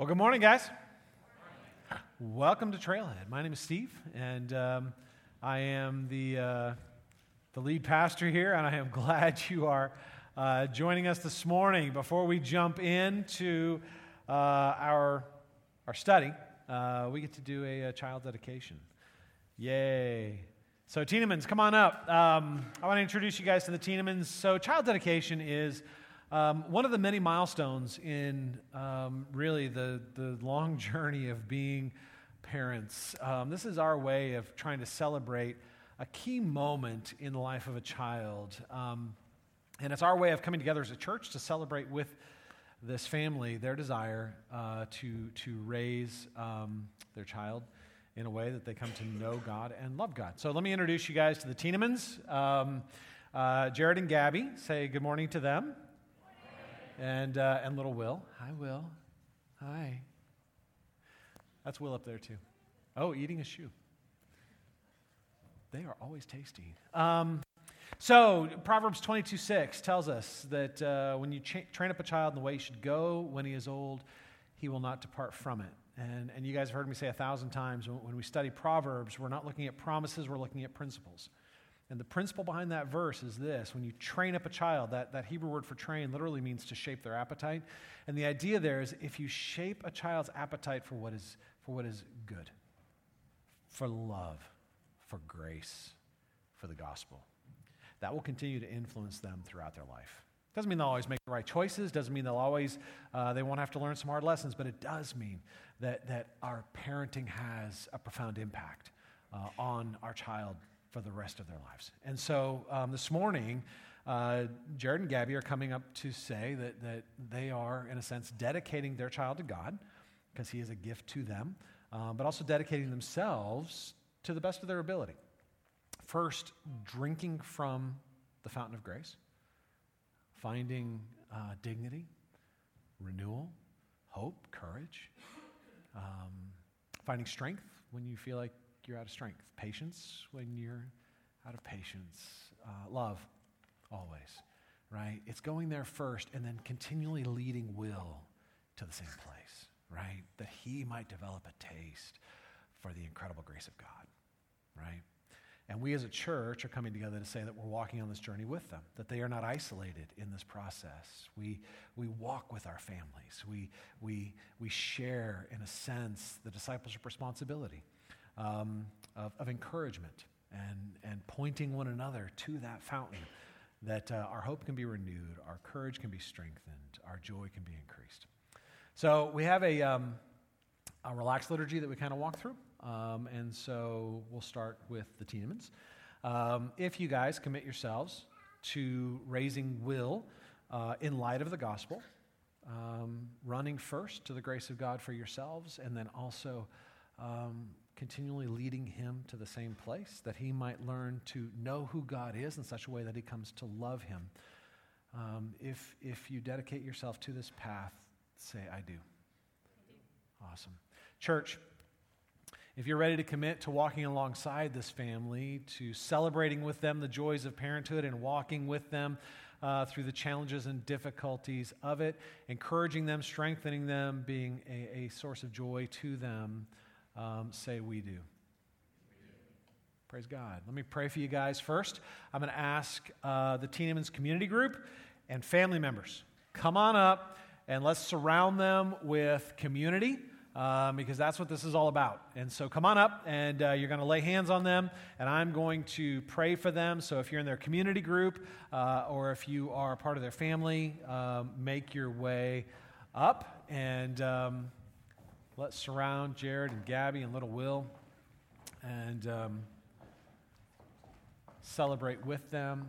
Well, good morning, guys. Welcome to Trailhead. My name is Steve, and um, I am the, uh, the lead pastor here, and I am glad you are uh, joining us this morning. Before we jump into uh, our, our study, uh, we get to do a, a, child dedication. Yay. So, Tienemans, come on up. Um, I want to introduce you guys to the Tienemans. So, child dedication is um, one of the many milestones in um, really the, the long journey of being parents. Um, this is our way of trying to celebrate a key moment in the life of a child. Um, and it's our way of coming together as a church to celebrate with this family their desire uh, to, to raise um, their child in a way that they come to know God and love God. So let me introduce you guys to the Tienemans. Um, uh, Jared and Gabby, say good morning to them and, uh, and little Will. Hi, Will. Hi. That's Will up there, too. Oh, eating a shoe. They are always tasty. Um, so, Proverbs 22 6 tells us that uh, when you cha- train up a child in the way he should go, when he is old, he will not depart from it. And, and you guys have heard me say a thousand times when, when we study Proverbs, we're not looking at promises, we're looking at principles. And the principle behind that verse is this when you train up a child, that, that Hebrew word for train literally means to shape their appetite. And the idea there is if you shape a child's appetite for what is, for what is good, for love, for grace, for the gospel, that will continue to influence them throughout their life. Doesn't mean they'll always make the right choices. Doesn't mean they'll always uh, they won't have to learn some hard lessons. But it does mean that that our parenting has a profound impact uh, on our child for the rest of their lives. And so um, this morning, uh, Jared and Gabby are coming up to say that, that they are, in a sense, dedicating their child to God because he is a gift to them, um, but also dedicating themselves to the best of their ability. First, drinking from the fountain of grace, finding uh, dignity, renewal, hope, courage, um, finding strength when you feel like you're out of strength, patience when you're out of patience, uh, love always, right? It's going there first and then continually leading Will to the same place, right? That he might develop a taste for the incredible grace of God, right? And we as a church are coming together to say that we're walking on this journey with them, that they are not isolated in this process. We, we walk with our families. We, we, we share, in a sense, the discipleship responsibility um, of, of, encouragement and, and pointing one another to that fountain that uh, our hope can be renewed, our courage can be strengthened, our joy can be increased. So we have a, um, a relaxed liturgy that we kind of walk through. Um, and so we'll start with the Tienemans. Um, if you guys commit yourselves to raising will uh, in light of the gospel, um, running first to the grace of God for yourselves, and then also um, continually leading him to the same place, that he might learn to know who God is in such a way that he comes to love him. Um, if, if you dedicate yourself to this path, say, I do. Awesome. Church, if you're ready to commit to walking alongside this family, to celebrating with them the joys of parenthood and walking with them uh, through the challenges and difficulties of it, encouraging them, strengthening them, being a, a source of joy to them, um, say, We do. Praise God. Let me pray for you guys first. I'm going to ask uh, the Tienemans community group and family members come on up and let's surround them with community. Um, because that's what this is all about. And so come on up and uh, you're going to lay hands on them, and I'm going to pray for them. So if you're in their community group uh, or if you are part of their family, um, make your way up and um, let's surround Jared and Gabby and little Will and um, celebrate with them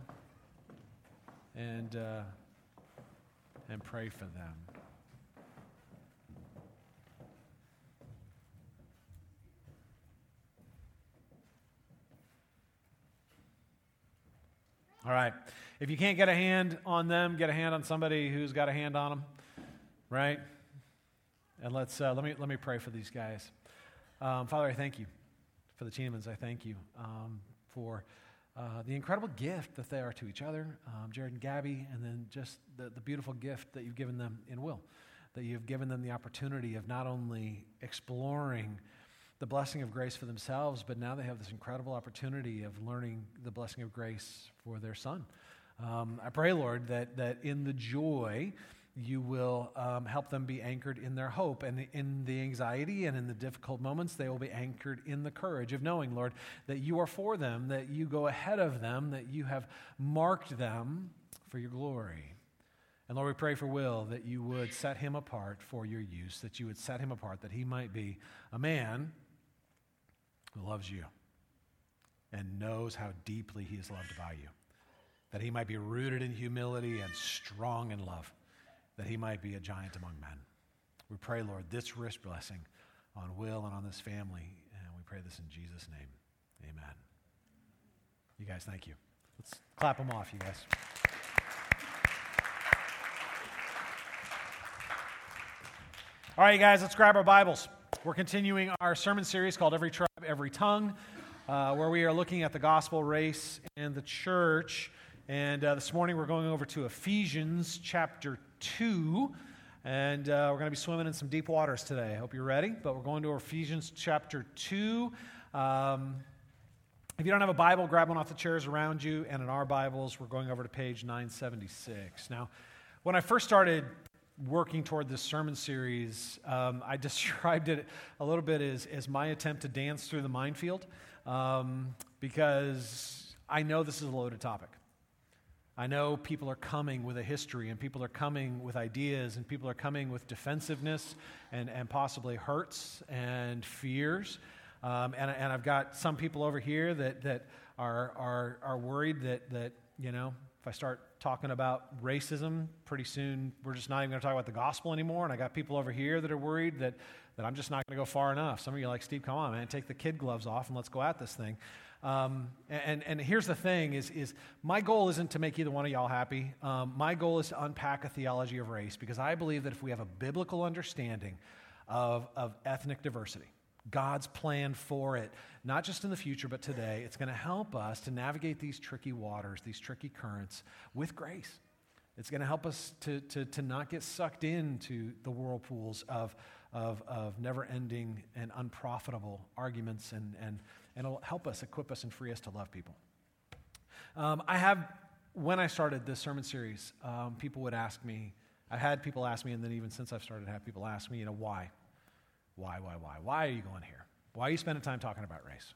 and, uh, and pray for them. All right. If you can't get a hand on them, get a hand on somebody who's got a hand on them, right? And let's, uh, let, me, let me pray for these guys. Um, Father, I thank you for the Tienemans. I thank you um, for uh, the incredible gift that they are to each other, um, Jared and Gabby, and then just the, the beautiful gift that you've given them in Will. that you've given them the opportunity of not only exploring the blessing of grace for themselves, but now they have this incredible opportunity of learning the blessing of grace for their son. Um, I pray, Lord, that, that in the joy, you will um, help them be anchored in their hope. And in the anxiety and in the difficult moments, they will be anchored in the courage of knowing, Lord, that you are for them, that you go ahead of them, that you have marked them for your glory. And Lord, we pray for Will that you would set him apart for your use, that you would set him apart, that he might be a man who loves you and knows how deeply he is loved by you, that he might be rooted in humility and strong in love, that he might be a giant among men. We pray, Lord, this rich blessing on Will and on this family, and we pray this in Jesus' name. Amen. You guys, thank you. Let's clap them off, you guys. All right, you guys, let's grab our Bibles. We're continuing our sermon series called Every Tribe, Every Tongue, uh, where we are looking at the gospel, race, and the church. And uh, this morning we're going over to Ephesians chapter 2. And uh, we're going to be swimming in some deep waters today. I hope you're ready. But we're going to Ephesians chapter 2. Um, if you don't have a Bible, grab one off the chairs around you. And in our Bibles, we're going over to page 976. Now, when I first started working toward this sermon series, um, I described it a little bit as, as my attempt to dance through the minefield um, because I know this is a loaded topic. I know people are coming with a history, and people are coming with ideas, and people are coming with defensiveness and, and possibly hurts and fears. Um, and, and I've got some people over here that, that are, are, are worried that, that, you know, if I start talking about racism, pretty soon we're just not even going to talk about the gospel anymore. And I got people over here that are worried that, that I'm just not going to go far enough. Some of you are like, Steve, come on, man, take the kid gloves off and let's go at this thing. Um, and, and here's the thing is, is my goal isn't to make either one of y'all happy. Um, my goal is to unpack a theology of race because I believe that if we have a biblical understanding of, of ethnic diversity, God's plan for it, not just in the future, but today. It's going to help us to navigate these tricky waters, these tricky currents with grace. It's going to help us to, to, to not get sucked into the whirlpools of, of, of never ending and unprofitable arguments, and, and, and it'll help us, equip us, and free us to love people. Um, I have, when I started this sermon series, um, people would ask me, I've had people ask me, and then even since I've started, have people ask me, you know, why? Why, why, why? Why are you going here? Why are you spending time talking about race?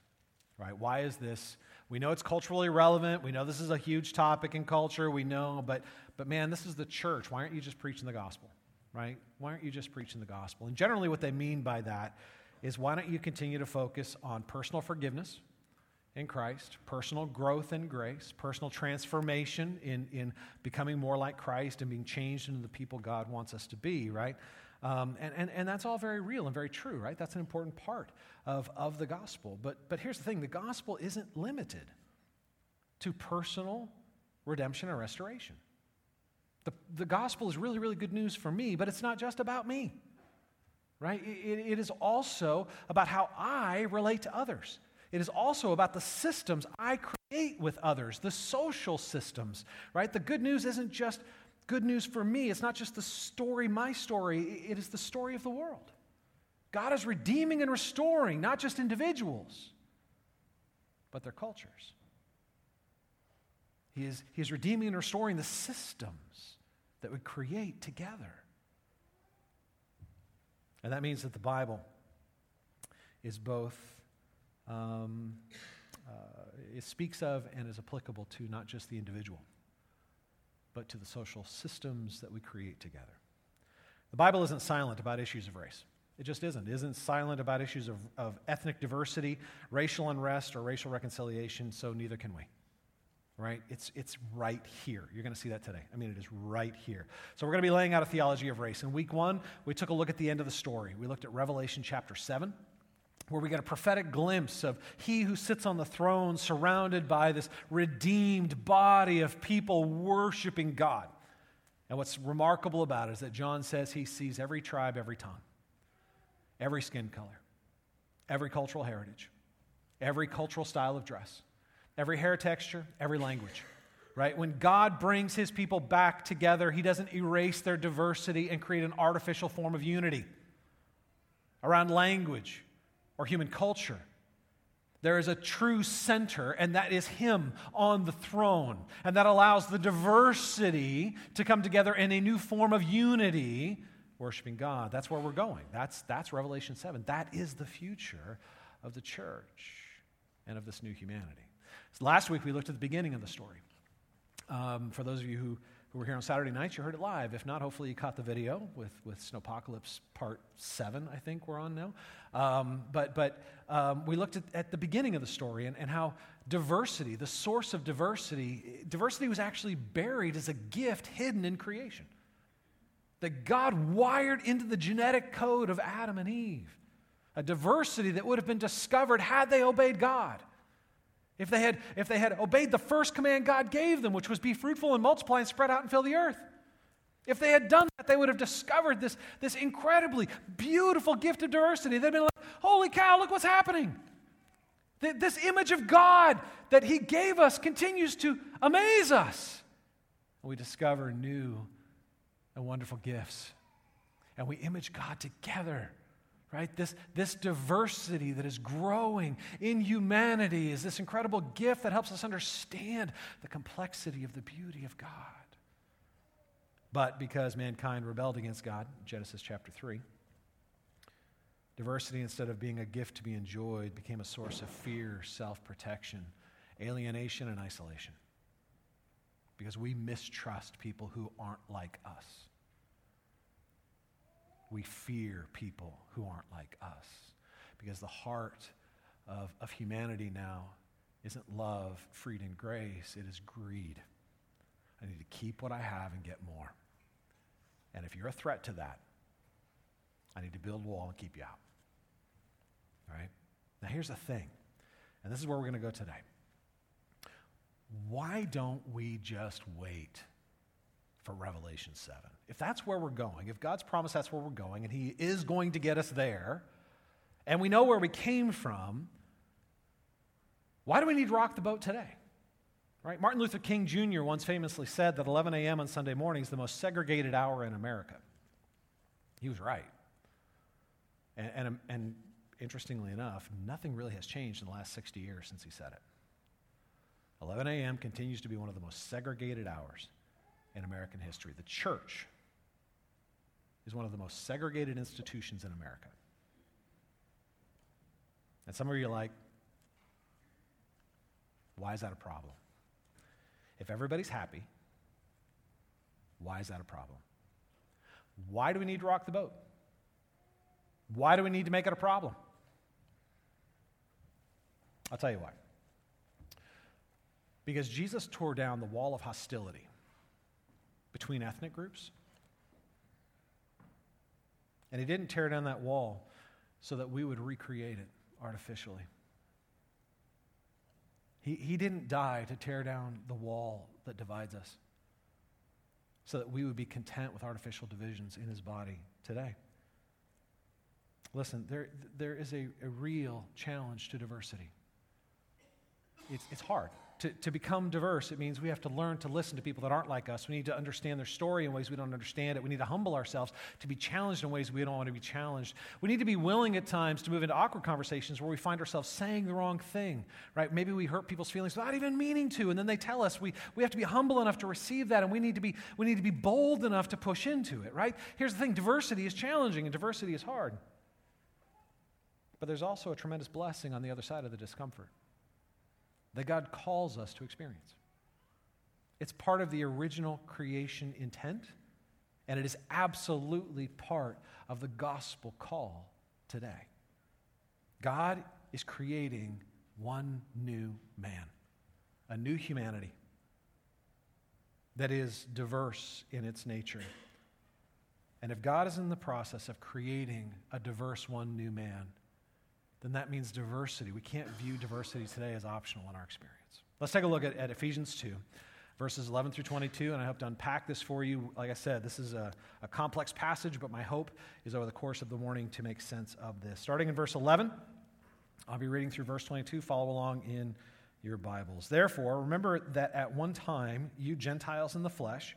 Right? Why is this? We know it's culturally relevant. We know this is a huge topic in culture. We know, but, but man, this is the church. Why aren't you just preaching the gospel? Right? Why aren't you just preaching the gospel? And generally, what they mean by that is why don't you continue to focus on personal forgiveness in Christ, personal growth in grace, personal transformation in, in becoming more like Christ and being changed into the people God wants us to be, right? Um, and, and, and that's all very real and very true, right? That's an important part of, of the gospel. But, but here's the thing the gospel isn't limited to personal redemption or restoration. The, the gospel is really, really good news for me, but it's not just about me, right? It, it is also about how I relate to others. It is also about the systems I create with others, the social systems, right? The good news isn't just good news for me. It's not just the story, my story, it is the story of the world. God is redeeming and restoring not just individuals, but their cultures. He is, he is redeeming and restoring the systems that we create together. And that means that the Bible is both, um, uh, it speaks of and is applicable to not just the individual but to the social systems that we create together. The Bible isn't silent about issues of race. It just isn't. It isn't silent about issues of, of ethnic diversity, racial unrest, or racial reconciliation, so neither can we. Right? It's, it's right here. You're going to see that today. I mean, it is right here. So, we're going to be laying out a theology of race. In week one, we took a look at the end of the story. We looked at Revelation chapter 7 where we get a prophetic glimpse of he who sits on the throne surrounded by this redeemed body of people worshiping God. And what's remarkable about it is that John says he sees every tribe, every tongue, every skin color, every cultural heritage, every cultural style of dress, every hair texture, every language. right? When God brings his people back together, he doesn't erase their diversity and create an artificial form of unity around language or human culture. There is a true center, and that is Him on the throne. And that allows the diversity to come together in a new form of unity, worshiping God. That's where we're going. That's, that's Revelation 7. That is the future of the church and of this new humanity. Last week, we looked at the beginning of the story. Um, for those of you who, who were here on Saturday nights, you heard it live. If not, hopefully you caught the video with, with Snowpocalypse Part 7, I think we're on now. Um, but but um, we looked at, at, the beginning of the story and, and how diversity, the source of diversity, diversity was actually buried as a gift hidden in creation. That God wired into the genetic code of Adam and Eve. A diversity that would have been discovered had they obeyed God. If they, had, if they had obeyed the first command God gave them, which was be fruitful and multiply and spread out and fill the earth. If they had done that, they would have discovered this, this incredibly beautiful gift of diversity. They'd been like, holy cow, look what's happening. This image of God that He gave us continues to amaze us. We discover new and wonderful gifts. And we image God together right? This, this diversity that is growing in humanity is this incredible gift that helps us understand the complexity of the beauty of God. But because mankind rebelled against God, Genesis chapter 3, diversity, instead of being a gift to be enjoyed, became a source of fear, self protection, alienation, and isolation. Because we mistrust people who aren't like us we fear people who aren't like us. Because the heart of, of humanity now isn't love, freedom, and grace, it is greed. I need to keep what I have and get more. And if you're a threat to that, I need to build a wall and keep you out. All right? Now, here's the thing, and this is where we're going to go today. Why don't we just wait for Revelation 7. If that's where we're going, if God's promised that's where we're going, and He is going to get us there, and we know where we came from, why do we need to rock the boat today? Right? Martin Luther King Jr. once famously said that 11 a.m. on Sunday morning is the most segregated hour in America. He was right. And, and, and interestingly enough, nothing really has changed in the last 60 years since he said it. 11 a.m. continues to be one of the most segregated hours in American history. The church is one of the most segregated institutions in America. And some of you are like, why is that a problem? If everybody's happy, why is that a problem? Why do we need to rock the boat? Why do we need to make it a problem? I'll tell you why. Because Jesus tore down the wall of hostility between ethnic groups. And he didn't tear down that wall so that we would recreate it artificially. He, he didn't die to tear down the wall that divides us so that we would be content with artificial divisions in his body today. Listen, there, there is a, a real challenge to diversity. It's, it's hard to, to become diverse, it means we have to learn to listen to people that aren't like us. We need to understand their story in ways we don't understand it. We need to humble ourselves to be challenged in ways we don't want to be challenged. We need to be willing at times to move into awkward conversations where we find ourselves saying the wrong thing, right? Maybe we hurt people's feelings without even meaning to, and then they tell us we, we have to be humble enough to receive that, and we need, to be, we need to be bold enough to push into it, right? Here's the thing diversity is challenging, and diversity is hard. But there's also a tremendous blessing on the other side of the discomfort that God calls us to experience. It's part of the original creation intent, and it is absolutely part of the gospel call today. God is creating one new man, a new humanity that is diverse in its nature. And if God is in the process of creating a diverse one new man, then that means diversity. We can't view diversity today as optional in our experience. Let's take a look at, at Ephesians 2, verses 11 through 22, and I hope to unpack this for you. Like I said, this is a, a complex passage, but my hope is over the course of the morning to make sense of this. Starting in verse 11, I'll be reading through verse 22. Follow along in your Bibles. Therefore, remember that at one time, you Gentiles in the flesh,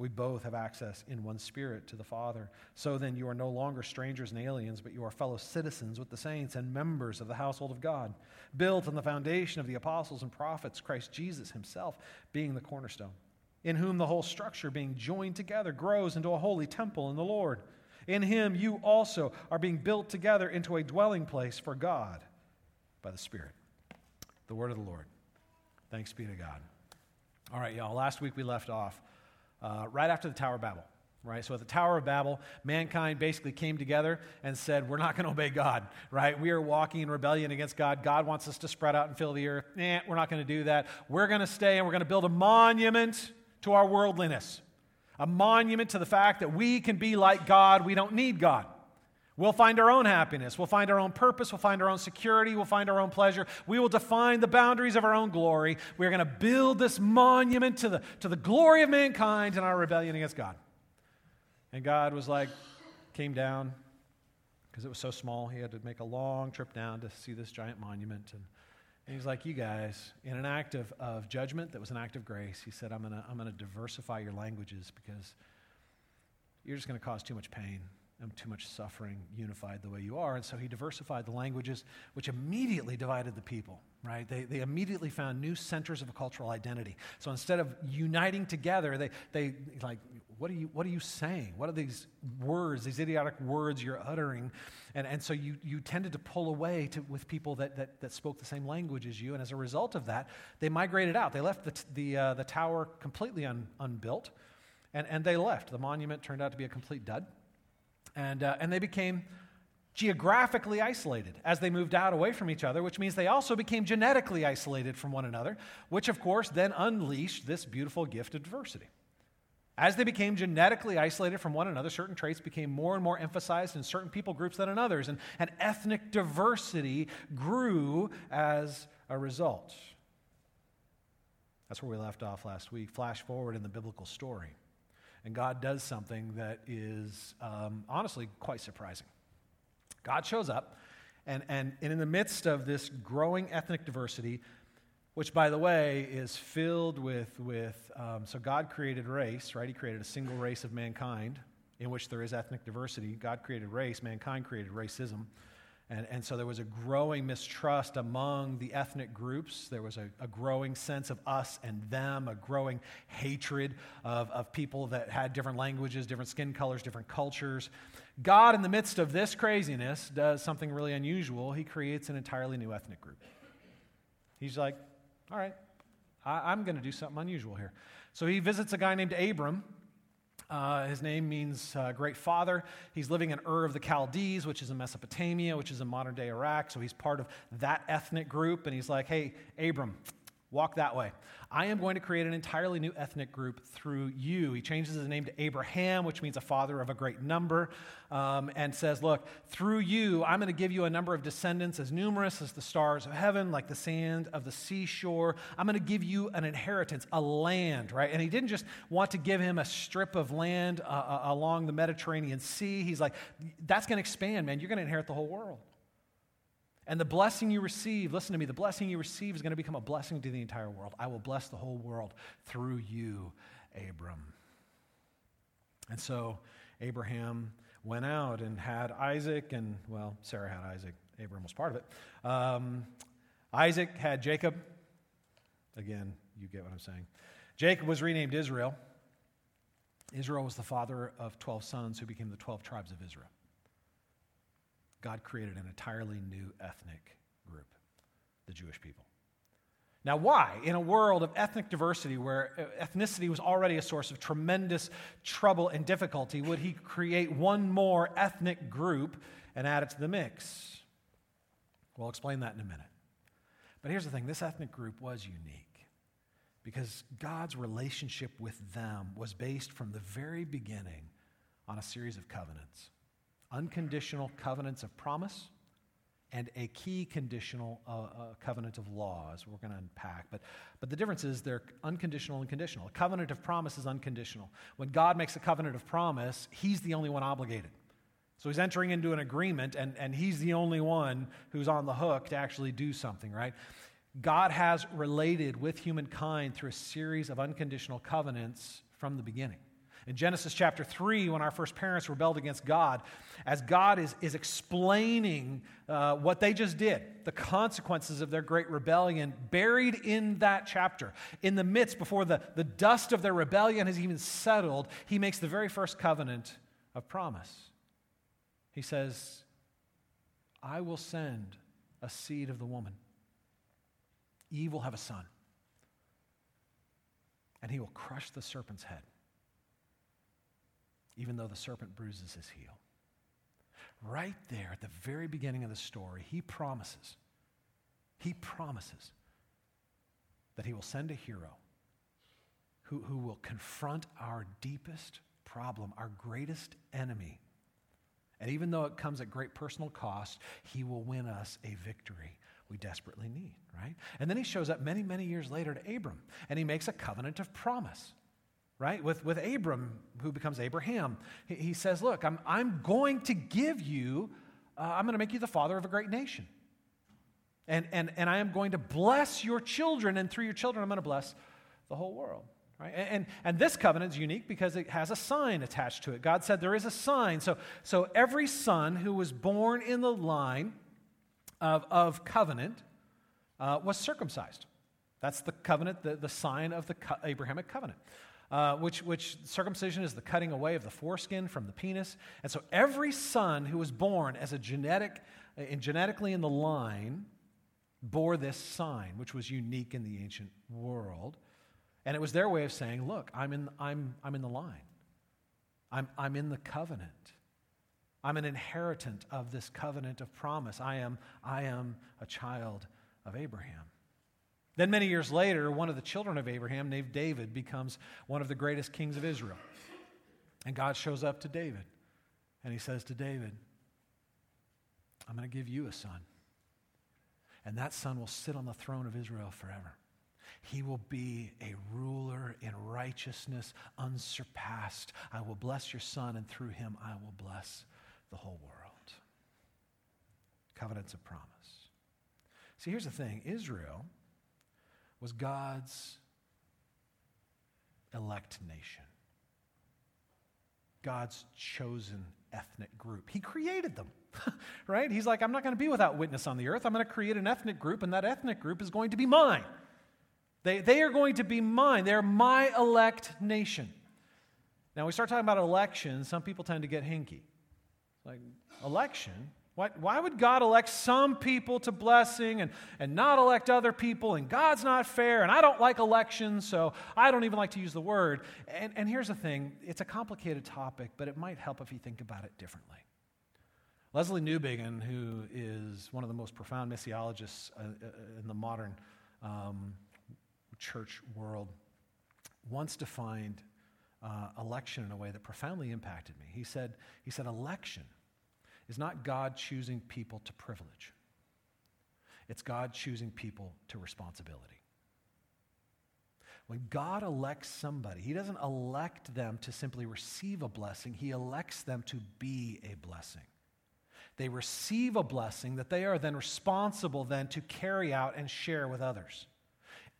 we both have access in one spirit to the Father. So then you are no longer strangers and aliens, but you are fellow citizens with the saints and members of the household of God, built on the foundation of the apostles and prophets, Christ Jesus himself being the cornerstone, in whom the whole structure being joined together grows into a holy temple in the Lord. In him you also are being built together into a dwelling place for God by the Spirit. The word of the Lord. Thanks be to God. All right, y'all. Last week we left off uh, right after the Tower of Babel. Right? So at the Tower of Babel, mankind basically came together and said, We're not going to obey God, right? We are walking in rebellion against God. God wants us to spread out and fill the earth. Eh, we're not going to do that. We're going to stay and we're going to build a monument to our worldliness, a monument to the fact that we can be like God. We don't need God. We'll find our own happiness. We'll find our own purpose. We'll find our own security. We'll find our own pleasure. We will define the boundaries of our own glory. We're going to build this monument to the, to the glory of mankind and our rebellion against God. And God was like, came down because it was so small. He had to make a long trip down to see this giant monument. And, and he's like, You guys, in an act of, of judgment that was an act of grace, he said, I'm going to I'm going to diversify your languages because you're just going to cause too much pain too much suffering unified the way you are. And so he diversified the languages, which immediately divided the people, right? They, they immediately found new centers of cultural identity. So instead of uniting together, they, they like, what are, you, what are you saying? What are these words, these idiotic words you're uttering? And, and so you, you tended to pull away to, with people that, that, that spoke the same language as you. And as a result of that, they migrated out. They left the, the, uh, the tower completely un, unbuilt, and, and they left. The monument turned out to be a complete dud. And, uh, and they became geographically isolated as they moved out away from each other, which means they also became genetically isolated from one another, which of course then unleashed this beautiful gift of diversity. As they became genetically isolated from one another, certain traits became more and more emphasized in certain people groups than in others, and, and ethnic diversity grew as a result. That's where we left off last week. Flash forward in the biblical story and God does something that is um, honestly quite surprising. God shows up, and, and, and in the midst of this growing ethnic diversity, which, by the way, is filled with, with um, so God created race, right? He created a single race of mankind in which there is ethnic diversity. God created race, mankind created racism. And, and so there was a growing mistrust among the ethnic groups. There was a, a, growing sense of us and them, a growing hatred of, of people that had different languages, different skin colors, different cultures. God, in the midst of this craziness, does something really unusual. He creates an entirely new ethnic group. He's like, all right, I, I'm going to do something unusual here. So he visits a guy named Abram uh, his name means uh, great father. He's living in Ur of the Chaldees, which is in Mesopotamia, which is in modern day Iraq. So he's part of that ethnic group. And he's like, hey, Abram, walk that way. I am going to create an entirely new ethnic group through you. He changes his name to Abraham, which means a father of a great number, um, and says, Look, through you, I'm going to give you a number of descendants as numerous as the stars of heaven, like the sand of the seashore. I'm going to give you an inheritance, a land, right? And he didn't just want to give him a strip of land uh, uh along the Mediterranean Sea. He's like, That's going to expand, man. You're going to inherit the whole world. And the blessing you receive, listen to me, the blessing you receive is going to become a blessing to the entire world. I will bless the whole world through you, Abram. And so Abraham went out and had Isaac, and well, Sarah had Isaac. Abram was part of it. Um, Isaac had Jacob. Again, you get what I'm saying. Jacob was renamed Israel. Israel was the father of 12 sons who became the 12 tribes of Israel. God created an entirely new ethnic group, the Jewish people. Now, why? In a world of ethnic diversity where uh, ethnicity was already a source of tremendous trouble and difficulty, would he create one more ethnic group and add it to the mix? We'll explain that in a minute. But here's the thing this ethnic group was unique because God's relationship with them was based from the very beginning on a series of covenants unconditional covenants of promise and a key conditional uh, uh, covenant of laws. We're going to unpack but, but the difference is they're unconditional and conditional. A covenant of promise is unconditional. When god makes a covenant of promise he's the only one obligated. So he's entering into an agreement and, and he's the only one who's on the hook to actually do something right? God has related with humankind through a series of unconditional covenants from the beginning in Genesis chapter 3, when our first parents rebelled against God, as God is, is explaining uh, what they just did, the consequences of their great rebellion, buried in that chapter, in the midst, before the, the dust of their rebellion has even settled, he makes the very first covenant of promise. He says, I will send a seed of the woman. Eve will have a son, and he will crush the serpent's head even though the serpent bruises his heel. Right there at the very beginning of the story, he promises, he promises that he will send a hero who, who will confront our deepest problem, our greatest enemy. And even though it comes at great personal cost, he will win us a victory we desperately need, right? And then he shows up many, many years later to Abram, and he makes a covenant of promise right? With, with Abram, who becomes Abraham. He, he says, Look, I'm, I'm going to give you, uh, I'm going to make you the father of a great nation. And, and, and I am going to bless your children, and through your children, I'm going to bless the whole world. Right? And, and, this covenant is unique because it has a sign attached to it. God said there is a sign. So, so every son who was born in the line of, of covenant uh, was circumcised. That's the covenant, the, the sign of the co- Abrahamic covenant uh, which, which circumcision is the cutting away of the foreskin from the penis. And so every son who was born as a genetic, and genetically in the line, bore this sign, which was unique in the ancient world. And it was their way of saying, look, I'm in, I'm, I'm in the line. I'm, I'm in the covenant. I'm an inheritant of this covenant of promise. I am, I am a child of Abraham. Then, many years later, one of the children of Abraham, named David, becomes one of the greatest kings of Israel. And God shows up to David, and he says to David, I'm going to give you a son. And that son will sit on the throne of Israel forever. He will be a ruler in righteousness, unsurpassed. I will bless your son, and through him I will bless the whole world. Covenants of promise. See, here's the thing Israel was God's elect nation, God's chosen ethnic group. He created them, right? He's like, I'm not going to be without witness on the earth. I'm going to create an ethnic group, and that ethnic group is going to be mine. They, they are going to be mine. They're my elect nation. Now, we start talking about election, some people tend to get hinky. Like, election? Why, why would God elect some people to blessing and, and not elect other people? And God's not fair, and I don't like elections, so I don't even like to use the word. And, and here's the thing it's a complicated topic, but it might help if you think about it differently. Lesslie Newbigin, who is one of the most profound missiologists uh, uh in the modern um, church world, once defined uh, election in a way that profoundly impacted me. He said, he said, election is not God choosing people to privilege, it's God choosing people to responsibility. When God elects somebody, He doesn't elect them to simply receive a blessing, He elects them to be a blessing. They receive a blessing that they are then responsible then to carry out and share with others.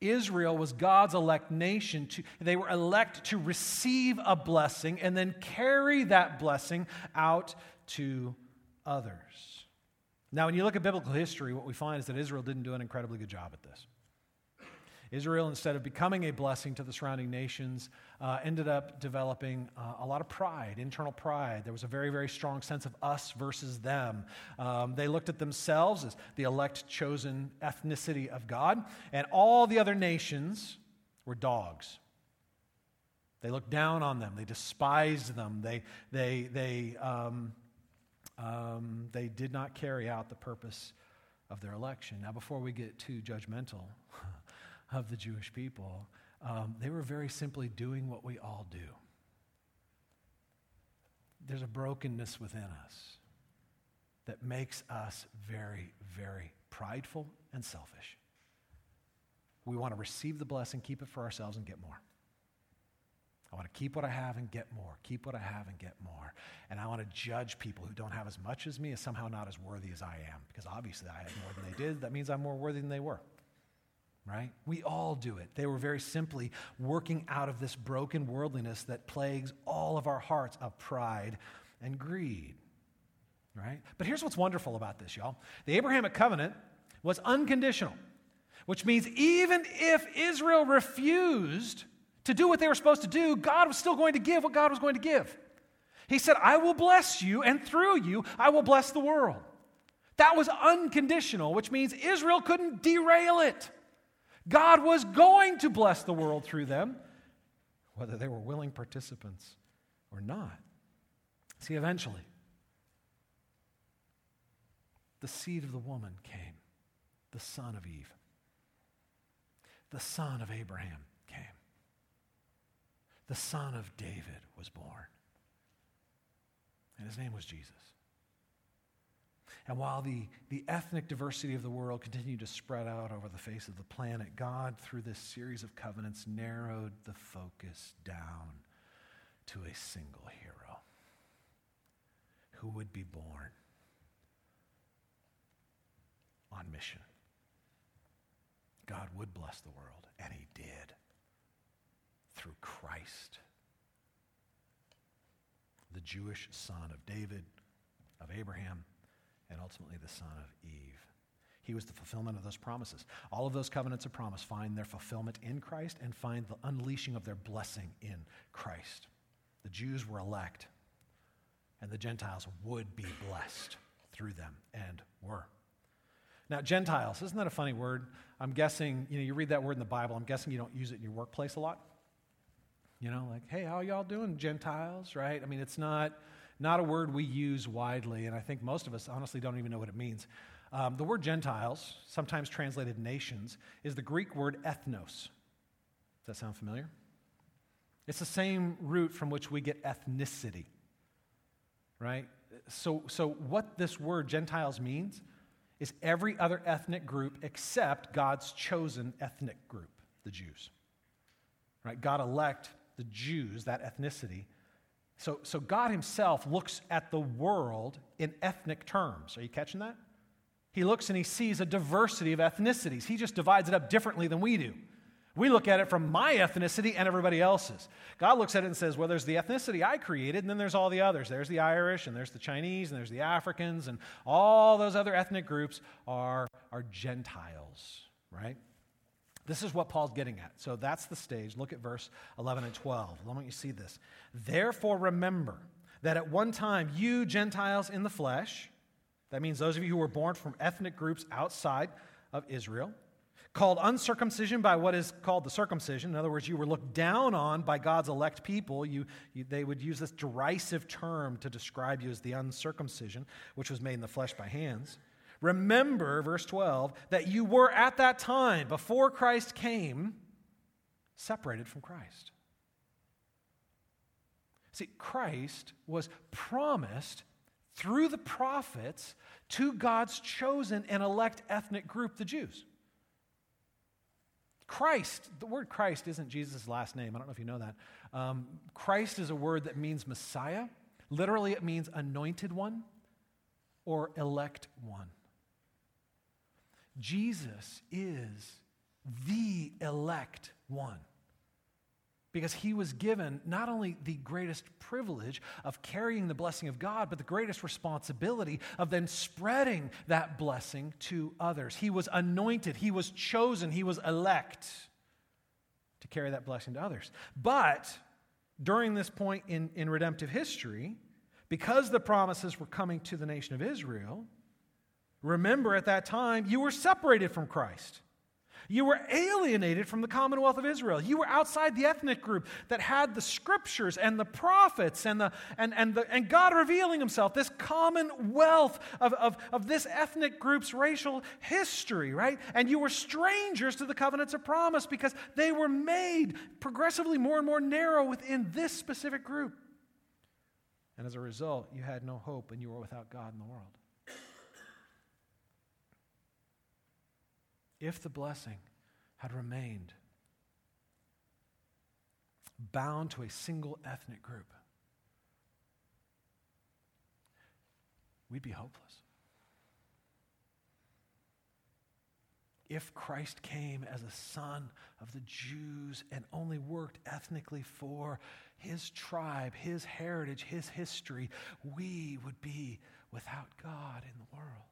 Israel was God's elect nation. To, they were elect to receive a blessing and then carry that blessing out to others. Now, when you look at biblical history, what we find is that Israel didn't do an incredibly good job at this. Israel, instead of becoming a blessing to the surrounding nations, uh, ended up developing uh, a lot of pride, internal pride. There was a very, very strong sense of us versus them. Um, they looked at themselves as the elect, chosen ethnicity of God, and all the other nations were dogs. They looked down on them, they despised them, they, they, they, um, um, they did not carry out the purpose of their election. Now, before we get too judgmental of the Jewish people, um, they were very simply doing what we all do. There's a brokenness within us that makes us very, very prideful and selfish. We want to receive the blessing, keep it for ourselves, and get more. I want to keep what I have and get more. Keep what I have and get more. And I want to judge people who don't have as much as me as somehow not as worthy as I am. Because obviously I had more than they did. That means I'm more worthy than they were. Right? We all do it. They were very simply working out of this broken worldliness that plagues all of our hearts of pride and greed. Right? But here's what's wonderful about this, y'all. The Abrahamic covenant was unconditional, which means even if Israel refused to do what they were supposed to do, God was still going to give what God was going to give. He said, I will bless you, and through you, I will bless the world. That was unconditional, which means Israel couldn't derail it. God was going to bless the world through them, whether they were willing participants or not. See, eventually, the seed of the woman came, the son of Eve, the son of Abraham the son of David was born. And his name was Jesus. And while the, the ethnic diversity of the world continued to spread out over the face of the planet, God, through this series of covenants, narrowed the focus down to a single hero who would be born on mission. God would bless the world, and he did through Christ, the Jewish son of David, of Abraham, and ultimately the son of Eve. He was the fulfillment of those promises. All of those covenants of promise find their fulfillment in Christ and find the unleashing of their blessing in Christ. The Jews were elect, and the Gentiles would be blessed through them and were. Now, Gentiles, isn't that a funny word? I'm guessing, you know, you read that word in the Bible, I'm guessing you don't use it in your workplace a lot. You know, like, hey, how y'all doing, Gentiles, right? I mean, it's not, not a word we use widely, and I think most of us honestly don't even know what it means. Um, the word Gentiles, sometimes translated nations, is the Greek word ethnos. Does that sound familiar? It's the same root from which we get ethnicity, right? So, so what this word Gentiles means is every other ethnic group except God's chosen ethnic group, the Jews. Right? God elect the Jews, that ethnicity. So, so God Himself looks at the world in ethnic terms. Are you catching that? He looks and He sees a diversity of ethnicities. He just divides it up differently than we do. We look at it from my ethnicity and everybody else's. God looks at it and says, well, there's the ethnicity I created, and then there's all the others. There's the Irish, and there's the Chinese, and there's the Africans, and all those other ethnic groups are, are Gentiles, right? This is what Paul's getting at. So that's the stage. Look at verse 11 and 12. I want you see this. Therefore, remember that at one time you Gentiles in the flesh, that means those of you who were born from ethnic groups outside of Israel, called uncircumcision by what is called the circumcision. In other words, you were looked down on by God's elect people. You, you, they would use this derisive term to describe you as the uncircumcision, which was made in the flesh by hands. Remember, verse 12, that you were at that time, before Christ came, separated from Christ. See, Christ was promised through the prophets to God's chosen and elect ethnic group, the Jews. Christ, the word Christ isn't Jesus' last name. I don't know if you know that. Um, Christ is a word that means Messiah. Literally, it means anointed one or elect one. Jesus is the elect one. Because he was given not only the greatest privilege of carrying the blessing of God, but the greatest responsibility of then spreading that blessing to others. He was anointed, he was chosen, he was elect. To carry that blessing to others. But during this point in, in redemptive history, because the promises were coming to the nation of Israel, remember at that time you were separated from Christ. You were alienated from the commonwealth of Israel. You were outside the ethnic group that had the scriptures and the prophets and, the, and, and, the, and God revealing himself, this commonwealth of, of, of this ethnic group's racial history, right? And you were strangers to the covenants of promise because they were made progressively more and more narrow within this specific group. And as a result, you had no hope and you were without God in the world. If the blessing had remained bound to a single ethnic group, we'd be hopeless. If Christ came as a son of the Jews and only worked ethnically for his tribe, his heritage, his history, we would be without God in the world.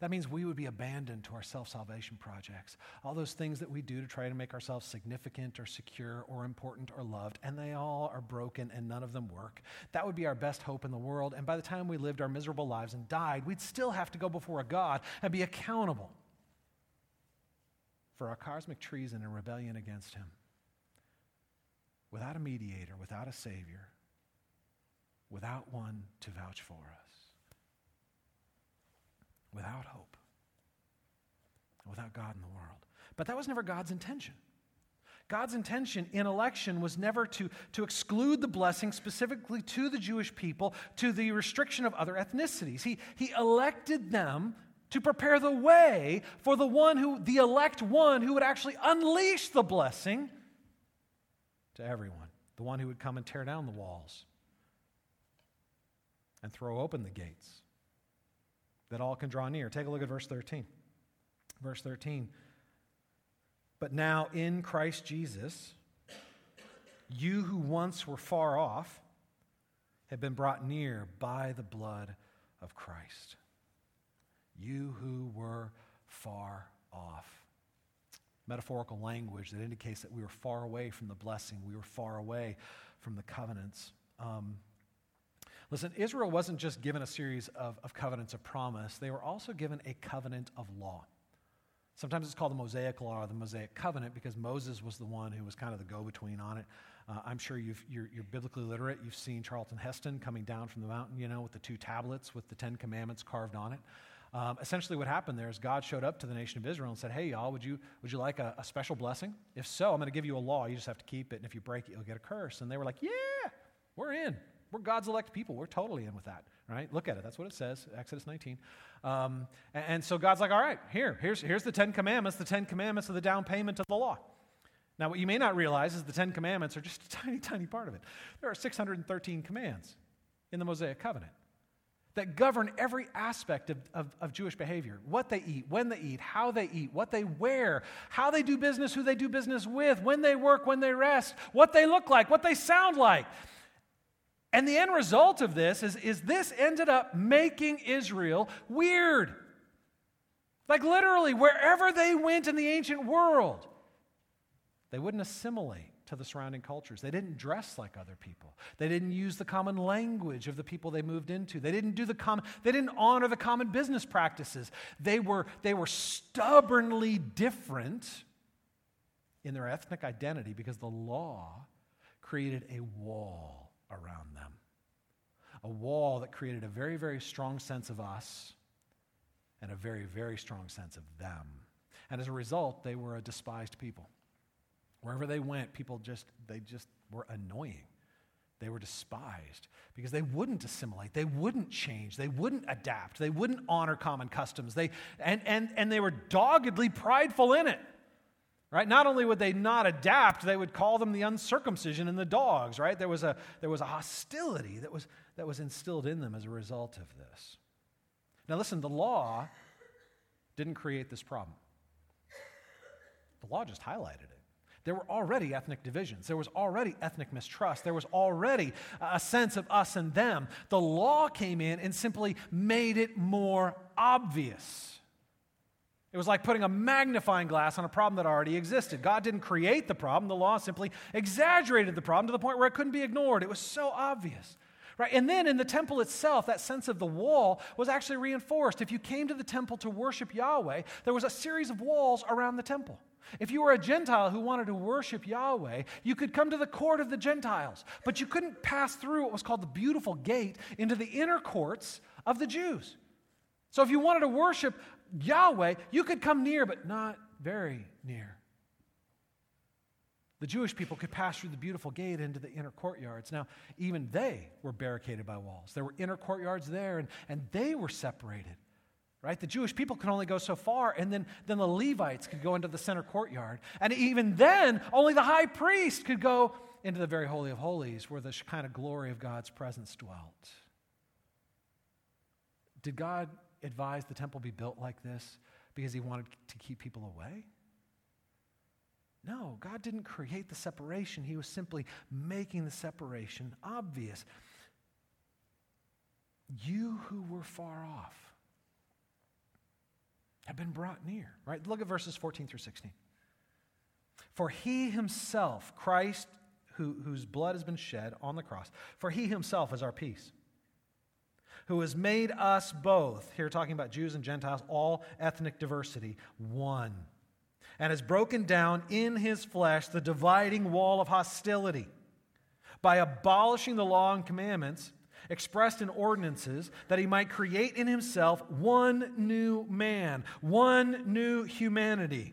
That means we would be abandoned to our self salvation projects, all those things that we do to try to make ourselves significant or secure or important or loved, and they all are broken and none of them work. That would be our best hope in the world. And by the time we lived our miserable lives and died, we'd still have to go before a God and be accountable for our cosmic treason and rebellion against Him. Without a mediator, without a Savior, without one to vouch for us without hope, without God in the world. But that was never God's intention. God's intention in election was never to, to exclude the blessing specifically to the Jewish people, to the restriction of other ethnicities. He, he elected them to prepare the way for the one who, the elect one, who would actually unleash the blessing to everyone, the one who would come and tear down the walls and throw open the gates that all can draw near. Take a look at verse 13. Verse 13. But now in Christ Jesus, you who once were far off have been brought near by the blood of Christ. You who were far off. Metaphorical language that indicates that we were far away from the blessing, we were far away from the covenants. Um, Listen, Israel wasn't just given a series of, of covenants of promise, they were also given a covenant of law. Sometimes it's called the Mosaic Law or the Mosaic Covenant because Moses was the one who was kind of the go between on it. Uh, I'm sure you are you're biblically literate. You've seen Charlton Heston coming down from the mountain, you know, with the two tablets with the Ten Commandments carved on it. Um, essentially, what happened there is God showed up to the nation of Israel and said, Hey, y'all, would you, would you like a, a special blessing? If so, I'm going to give you a law. You just have to keep it. And if you break it, you'll get a curse. And they were like, Yeah, we're in. We're God's elect people. We're totally in with that, right? Look at it. That's what it says, Exodus 19. Um, and, and, so God's like, all right, here, here's, here's the Ten Commandments. The Ten Commandments are the down payment of the law. Now, what you may not realize is the Ten Commandments are just a tiny, tiny part of it. There are 613 commands in the Mosaic Covenant that govern every aspect of, of, of, Jewish behavior what they eat, when they eat, how they eat, what they wear, how they do business, who they do business with, when they work, when they rest, what they look like, what they sound like. And the end result of this is, is this ended up making Israel weird. Like literally, wherever they went in the ancient world, they wouldn't assimilate to the surrounding cultures. They didn't dress like other people. They didn't use the common language of the people they moved into. They didn't do the common, they didn't honor the common business practices. They were, they were stubbornly different in their ethnic identity because the law created a wall around them. A wall that created a very, very strong sense of us and a very, very strong sense of them. And as a result, they were a despised people. Wherever they went, people just, they just were annoying. They were despised because they wouldn't assimilate. They wouldn't change. They wouldn't adapt. They wouldn't honor common customs. They, and, and, and they were doggedly prideful in it. Right? Not only would they not adapt, they would call them the uncircumcision and the dogs, right? There was a, there was a hostility that was, that was instilled in them as a result of this. Now, listen, the law didn't create this problem, the law just highlighted it. There were already ethnic divisions. There was already ethnic mistrust. There was already a sense of us and them. The law came in and simply made it more obvious. It was like putting a magnifying glass on a problem that already existed. God didn't create the problem, the law simply exaggerated the problem to the point where it couldn't be ignored. It was so obvious. Right? And then in the temple itself, that sense of the wall was actually reinforced. If you came to the temple to worship Yahweh, there was a series of walls around the temple. If you were a Gentile who wanted to worship Yahweh, you could come to the court of the Gentiles, but you couldn't pass through what was called the beautiful gate into the inner courts of the Jews. So if you wanted to worship Yahweh, you could come near, but not very near. The Jewish people could pass through the beautiful gate into the inner courtyards. Now, even they were barricaded by walls. There were inner courtyards there, and, and they were separated. Right? The Jewish people could only go so far, and then, then the Levites could go into the center courtyard. And even then, only the high priest could go into the very Holy of Holies, where the kind of glory of God's presence dwelt. Did God advise the temple be built like this because he wanted to keep people away? No, God didn't create the separation. He was simply making the separation obvious. You who were far off have been brought near, right? Look at verses 14 through 16. For he himself, Christ, who, whose blood has been shed on the cross, for he himself is our peace who has made us both, here talking about Jews and Gentiles, all ethnic diversity, one, and has broken down in his flesh the dividing wall of hostility by abolishing the law and commandments expressed in ordinances that he might create in himself one new man, one new humanity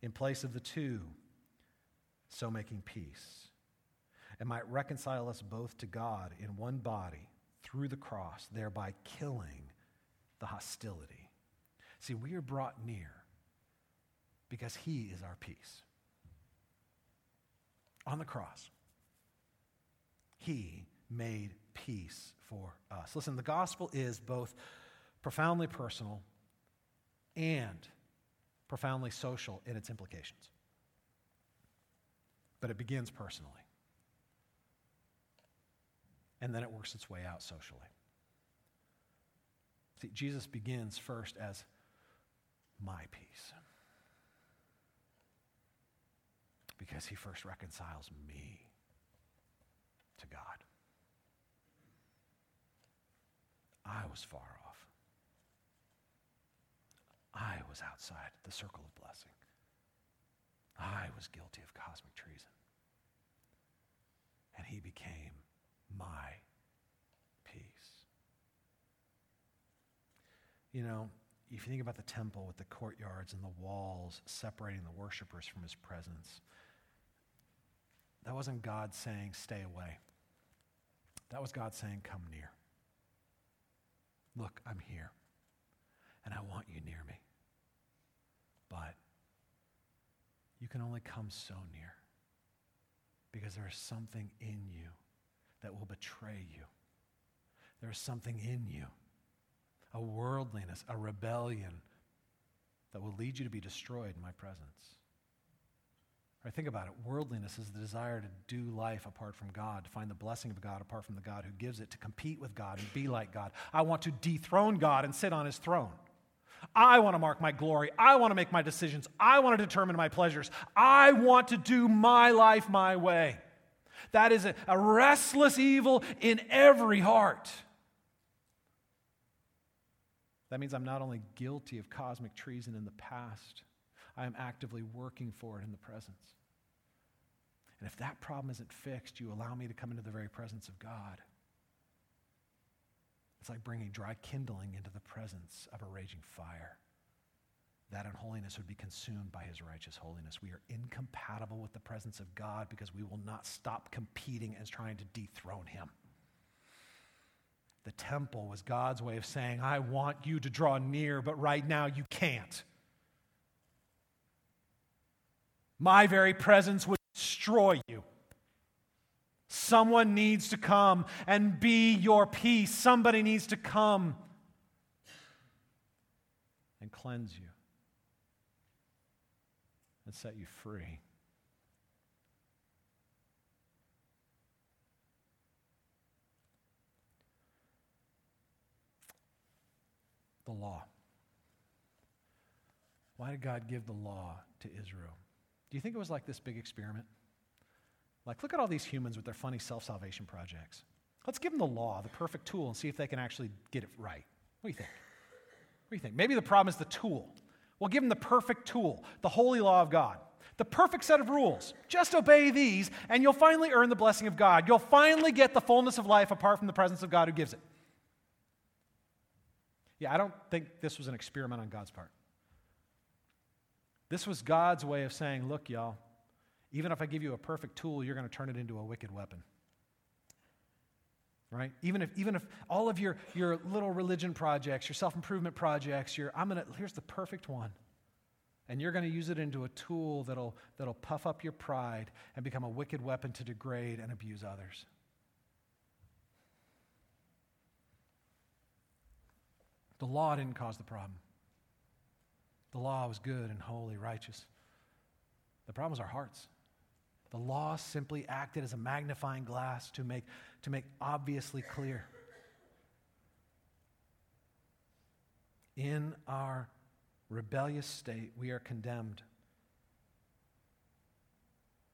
in place of the two, so making peace, and might reconcile us both to God in one body through the cross, thereby killing the hostility. See, we are brought near because he is our peace. On the cross, he made peace for us. Listen, the gospel is both profoundly personal and profoundly social in its implications. But it begins personally and then it works its way out socially. See, Jesus begins first as my peace because he first reconciles me to God. I was far off. I was outside the circle of blessing. I was guilty of cosmic treason. And he became my peace. You know, if you think about the temple with the courtyards and the walls separating the worshipers from his presence, that wasn't God saying, stay away. That was God saying, come near. Look, I'm here, and I want you near me. But you can only come so near because there is something in you that will betray you. There is something in you, a worldliness, a rebellion that will lead you to be destroyed in my presence. Right, think about it. Worldliness is the desire to do life apart from God, to find the blessing of God apart from the God who gives it, to compete with God and be like God. I want to dethrone God and sit on his throne. I want to mark my glory. I want to make my decisions. I want to determine my pleasures. I want to do my life my way. That is a, a restless evil in every heart. That means I'm not only guilty of cosmic treason in the past, I am actively working for it in the present. And if that problem isn't fixed, you allow me to come into the very presence of God. It's like bringing dry kindling into the presence of a raging fire that unholiness would be consumed by his righteous holiness. We are incompatible with the presence of God because we will not stop competing and trying to dethrone him. The temple was God's way of saying, I want you to draw near, but right now you can't. My very presence would destroy you. Someone needs to come and be your peace. Somebody needs to come and cleanse you and set you free. The law. Why did God give the law to Israel? Do you think it was like this big experiment? Like, look at all these humans with their funny self salvation projects. Let's give them the law, the perfect tool, and see if they can actually get it right. What do you think? What do you think? Maybe the problem is the tool. We'll give them the perfect tool, the holy law of God, the perfect set of rules. Just obey these, and you'll finally earn the blessing of God. You'll finally get the fullness of life apart from the presence of God who gives it. Yeah, I don't think this was an experiment on God's part. This was God's way of saying, look, y'all, even if I give you a perfect tool, you're going to turn it into a wicked weapon. Right? Even if, even if all of your, your little religion projects, your self improvement projects, your, I'm gonna, here's the perfect one. And you're going to use it into a tool that'll, that'll puff up your pride and become a wicked weapon to degrade and abuse others. The law didn't cause the problem. The law was good and holy, righteous. The problem was our hearts. The law simply acted as a magnifying glass to make, to make obviously clear. In our rebellious state, we are condemned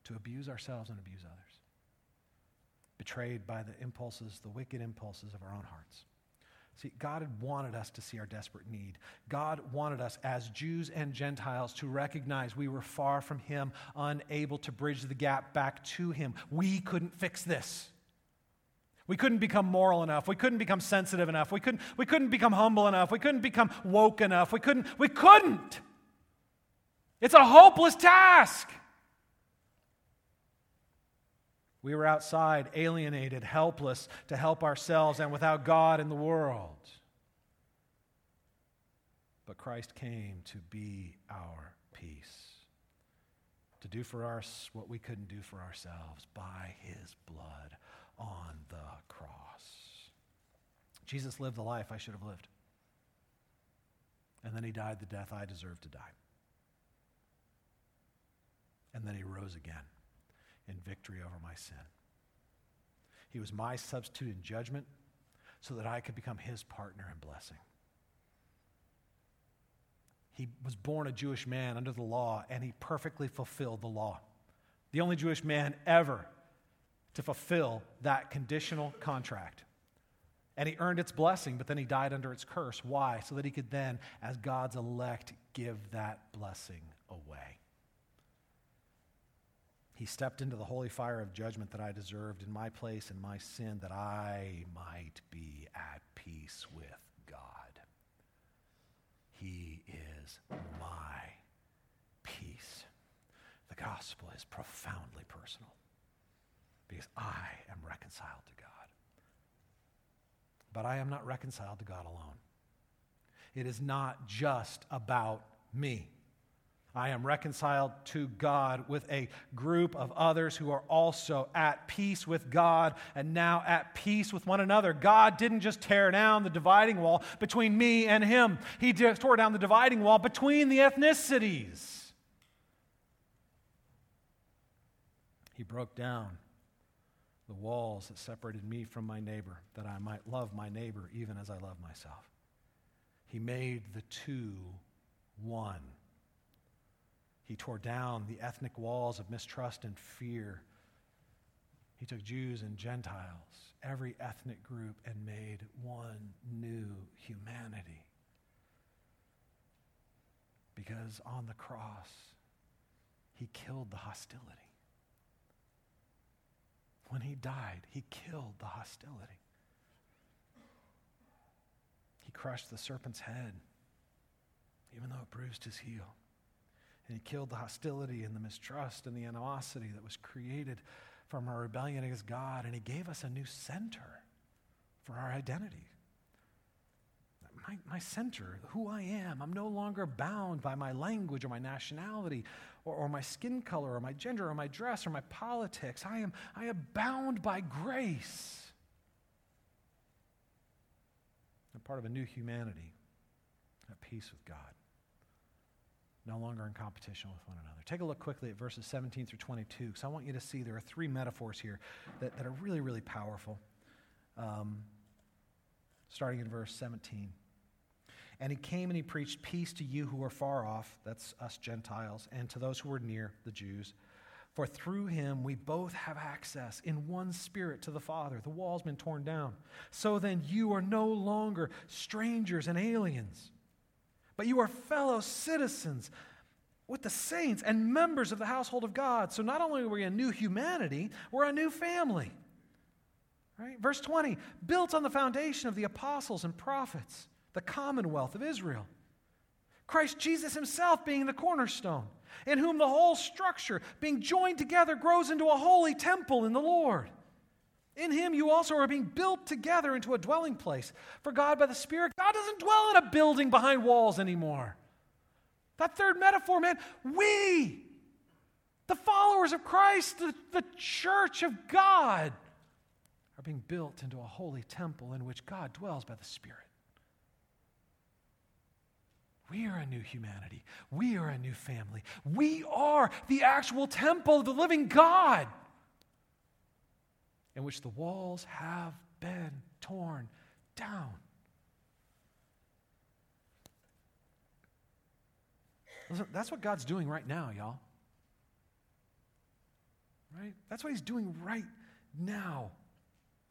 to abuse ourselves and abuse others, betrayed by the impulses, the wicked impulses of our own hearts. See, God had wanted us to see our desperate need. God wanted us as Jews and Gentiles to recognize we were far from Him, unable to bridge the gap back to Him. We couldn't fix this. We couldn't become moral enough. We couldn't become sensitive enough. We couldn't, we couldn't become humble enough. We couldn't become woke enough. We couldn't, we couldn't. It's a hopeless task. We were outside, alienated, helpless to help ourselves, and without God in the world. But Christ came to be our peace, to do for us what we couldn't do for ourselves by his blood on the cross. Jesus lived the life I should have lived. And then he died the death I deserved to die. And then he rose again in victory over my sin. He was my substitute in judgment so that I could become his partner in blessing. He was born a Jewish man under the law, and he perfectly fulfilled the law. The only Jewish man ever to fulfill that conditional contract. And he earned its blessing, but then he died under its curse. Why? So that he could then, as God's elect, give that blessing away. He stepped into the holy fire of judgment that I deserved in my place and my sin that I might be at peace with God. He is my peace. The gospel is profoundly personal because I am reconciled to God. But I am not reconciled to God alone. It is not just about me. I am reconciled to God with a group of others who are also at peace with God and now at peace with one another. God didn't just tear down the dividing wall between me and Him, He tore down the dividing wall between the ethnicities. He broke down the walls that separated me from my neighbor, that I might love my neighbor even as I love myself. He made the two one. He tore down the ethnic walls of mistrust and fear. He took Jews and Gentiles, every ethnic group, and made one new humanity. Because on the cross, he killed the hostility. When he died, he killed the hostility. He crushed the serpent's head, even though it bruised his heel. And he killed the hostility and the mistrust and the animosity that was created from our rebellion against God. And he gave us a new center for our identity. My, my center, who I am. I'm no longer bound by my language or my nationality or, or my skin color or my gender or my dress or my politics. I am, I am bound by grace. I'm part of a new humanity at peace with God no longer in competition with one another. Take a look quickly at verses 17 through 22, because I want you to see there are three metaphors here that, that are really, really powerful. Um, starting in verse 17. And he came and he preached peace to you who are far off, that's us Gentiles, and to those who are near, the Jews. For through him we both have access in one spirit to the Father. The wall's been torn down. So then you are no longer strangers and aliens, but you are fellow citizens with the saints and members of the household of God. So not only are we a new humanity, we're a new family. Right? Verse 20, built on the foundation of the apostles and prophets, the commonwealth of Israel. Christ Jesus himself being the cornerstone, in whom the whole structure, being joined together, grows into a holy temple in the Lord. In him you also are being built together into a dwelling place for God by the Spirit. God doesn't dwell in a building behind walls anymore. That third metaphor, man, we, the followers of Christ, the, the church of God, are being built into a holy temple in which God dwells by the Spirit. We are a new humanity. We are a new family. We are the actual temple of the living God in which the walls have been torn down. That's what God's doing right now, y'all. Right? That's what He's doing right now.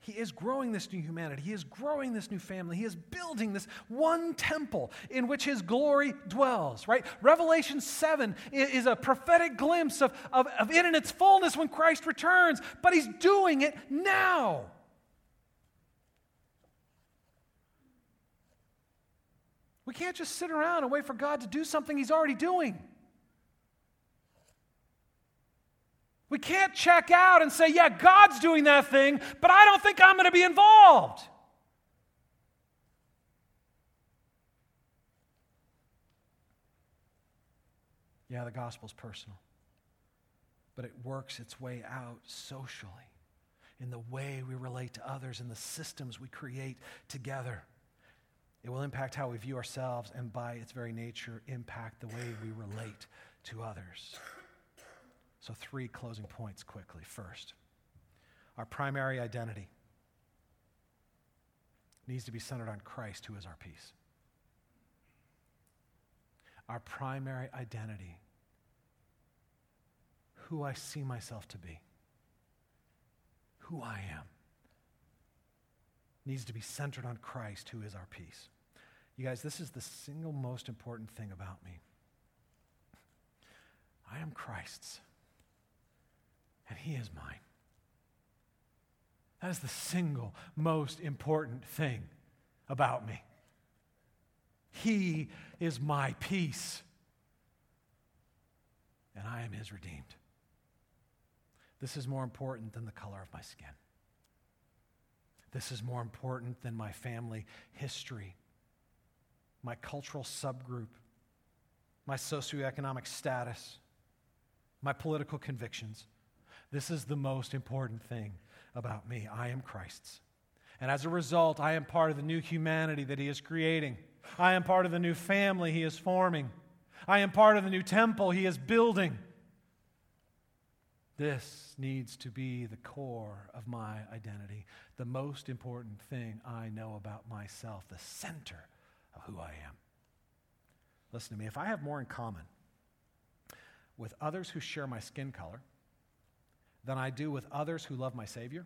He is growing this new humanity. He is growing this new family. He is building this one temple in which His glory dwells, right? Revelation 7 is a prophetic glimpse of, of, of it in its fullness when Christ returns, but He's doing it now. We can't just sit around and wait for God to do something He's already doing. We can't check out and say, yeah, God's doing that thing, but I don't think I'm going to be involved. Yeah, the gospel's personal, but it works its way out socially in the way we relate to others and the systems we create together. It will impact how we view ourselves and, by its very nature, impact the way we relate to others. So, three closing points quickly. First, our primary identity needs to be centered on Christ, who is our peace. Our primary identity, who I see myself to be, who I am, needs to be centered on Christ, who is our peace. You guys, this is the single most important thing about me. I am Christ's and He is mine. That is the single most important thing about me. He is my peace, and I am His redeemed. This is more important than the color of my skin. This is more important than my family history, my cultural subgroup, my socioeconomic status, my political convictions. This is the most important thing about me. I am Christ's. And as a result, I am part of the new humanity that He is creating. I am part of the new family He is forming. I am part of the new temple He is building. This needs to be the core of my identity, the most important thing I know about myself, the center of who I am. Listen to me, if I have more in common with others who share my skin color, than I do with others who love my Savior,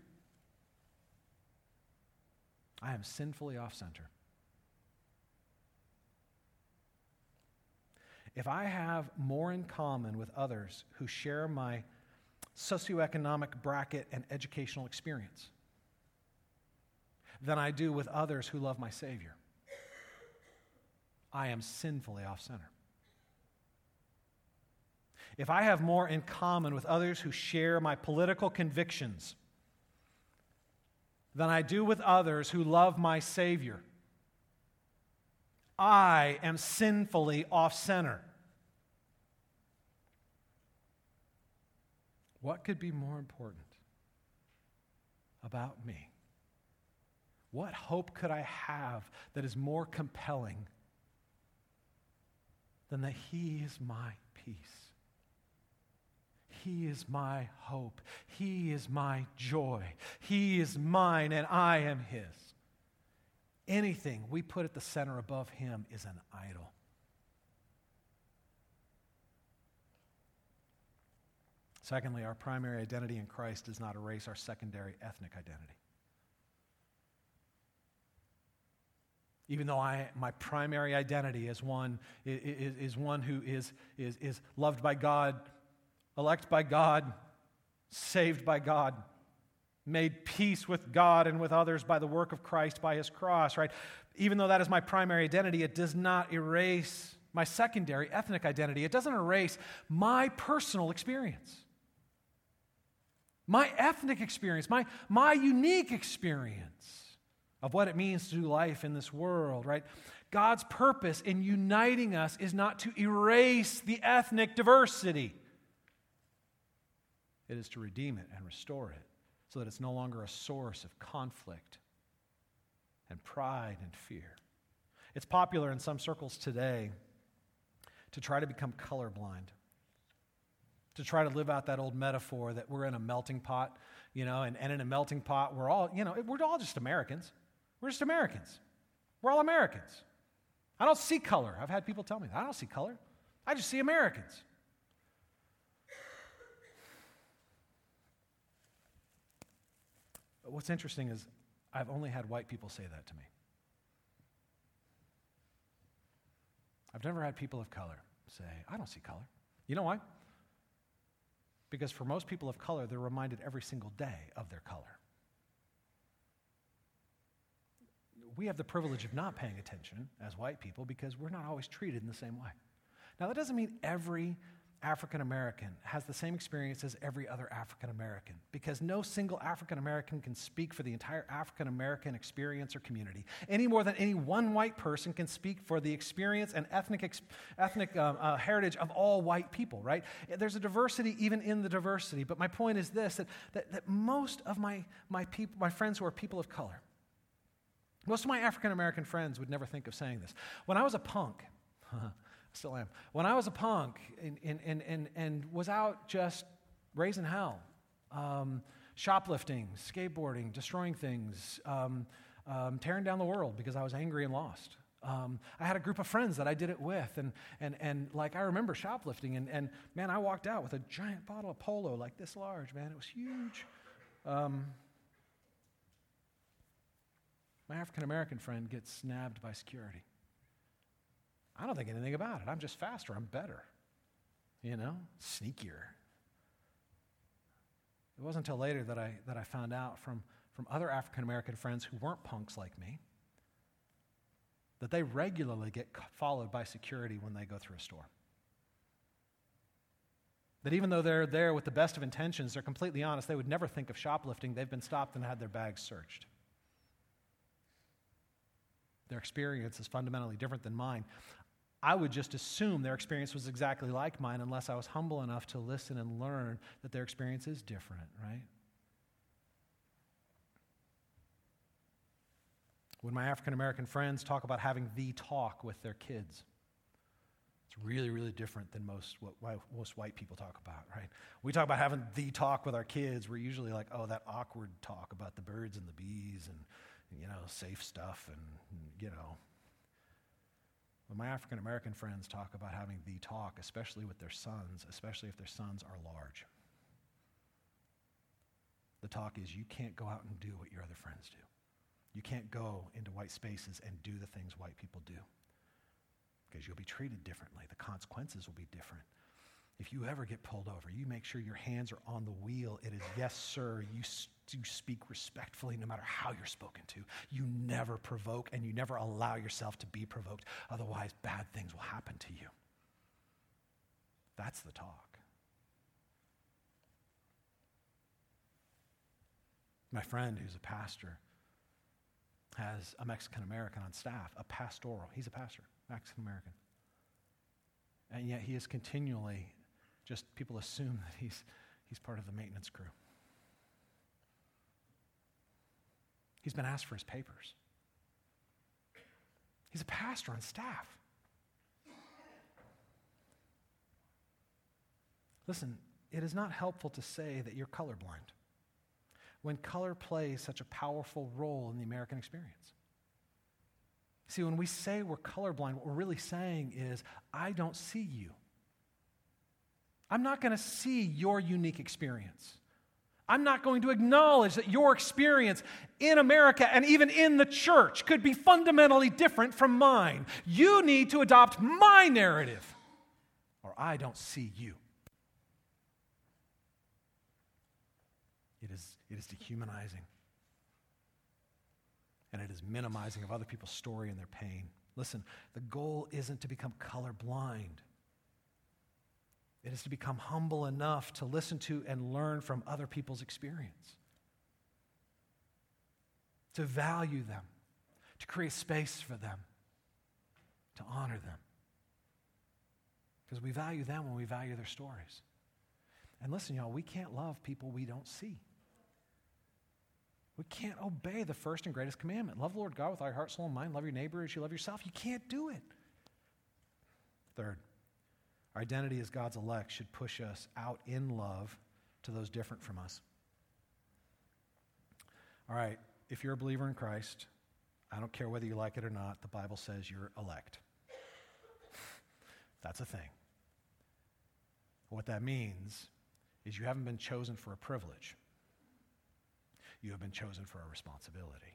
I am sinfully off center. If I have more in common with others who share my socioeconomic bracket and educational experience than I do with others who love my Savior, I am sinfully off center if I have more in common with others who share my political convictions than I do with others who love my Savior, I am sinfully off center. What could be more important about me? What hope could I have that is more compelling than that He is my peace? He is my hope. He is my joy. He is mine, and I am His. anything we put at the center above him is an idol. Secondly, our primary identity in Christ does not erase our secondary ethnic identity. Even though I, my primary identity is one, is, is one who is, is, is loved by God, elect by God, saved by God, made peace with God and with others by the work of Christ, by his cross, right? Even though that is my primary identity, it does not erase my secondary ethnic identity. It doesn't erase my personal experience my ethnic experience, my, my unique experience of what it means to do life in this world, right? God's purpose in uniting us is not to erase the ethnic diversity, it is to redeem it and restore it so that it's no longer a source of conflict and pride and fear. It's popular in some circles today to try to become colorblind to try to live out that old metaphor that we're in a melting pot, you know, and, and in a melting pot, we're all, you know, we're all just Americans. We're just Americans. We're all Americans. I don't see color. I've had people tell me that. I don't see color. I just see Americans. What's interesting is I've only had white people say that to me. I've never had people of color say, I don't see color. You know why? Because for most people of color, they're reminded every single day of their color. We have the privilege of not paying attention as white people because we're not always treated in the same way. Now, that doesn't mean every African American has the same experience as every other African American because no single African American can speak for the entire African American experience or community any more than any one white person can speak for the experience and ethnic, ethnic um, uh, heritage of all white people, right? There's a diversity even in the diversity. But my point is this that, that, that most of my, my, people, my friends who are people of color, most of my African American friends would never think of saying this. When I was a punk, still am. When I was a punk and, and, and, and, and was out just raising hell, um, shoplifting, skateboarding, destroying things, um, um, tearing down the world because I was angry and lost. Um, I had a group of friends that I did it with, and, and, and like I remember shoplifting, and, and man, I walked out with a giant bottle of Polo like this large, man. It was huge. Um, my African American friend gets snabbed by security. I don't think anything about it. I'm just faster. I'm better. You know, sneakier. It wasn't until later that I, that I found out from, from other African American friends who weren't punks like me that they regularly get followed by security when they go through a store. That even though they're there with the best of intentions, they're completely honest, they would never think of shoplifting. They've been stopped and had their bags searched. Their experience is fundamentally different than mine. I would just assume their experience was exactly like mine unless I was humble enough to listen and learn that their experience is different, right? When my African American friends talk about having the talk with their kids, it's really, really different than most what most white people talk about, right? We talk about having the talk with our kids. We're usually like, oh, that awkward talk about the birds and the bees and, you know, safe stuff and, you know, my African American friends talk about having the talk, especially with their sons, especially if their sons are large, the talk is you can't go out and do what your other friends do. You can't go into white spaces and do the things white people do because you'll be treated differently. The consequences will be different. If you ever get pulled over, you make sure your hands are on the wheel. It is, yes, sir. You, you speak respectfully no matter how you're spoken to. You never provoke and you never allow yourself to be provoked. Otherwise, bad things will happen to you. That's the talk. My friend, who's a pastor, has a Mexican American on staff, a pastoral. He's a pastor, Mexican American. And yet he is continually just people assume that he's, he's part of the maintenance crew. He's been asked for his papers. He's a pastor on staff. Listen, it is not helpful to say that you're colorblind when color plays such a powerful role in the American experience. See, when we say we're colorblind, what we're really saying is, I don't see you. I'm not going to see your unique experience. I'm not going to acknowledge that your experience in America and even in the church could be fundamentally different from mine. You need to adopt my narrative, or I don't see you. It is, it is dehumanizing. And it is minimizing of other people's story and their pain. Listen, the goal isn't to become colorblind. It is to become humble enough to listen to and learn from other people's experience, to value them, to create space for them, to honor them. Because we value them when we value their stories. And listen, y'all, we can't love people we don't see. We can't obey the first and greatest commandment love the Lord God with all your heart, soul, and mind. Love your neighbor as you love yourself. You can't do it. Third, our identity as God's elect should push us out in love to those different from us. All right, if you're a believer in Christ, I don't care whether you like it or not, the Bible says you're elect. That's a thing. What that means is you haven't been chosen for a privilege, you have been chosen for a responsibility.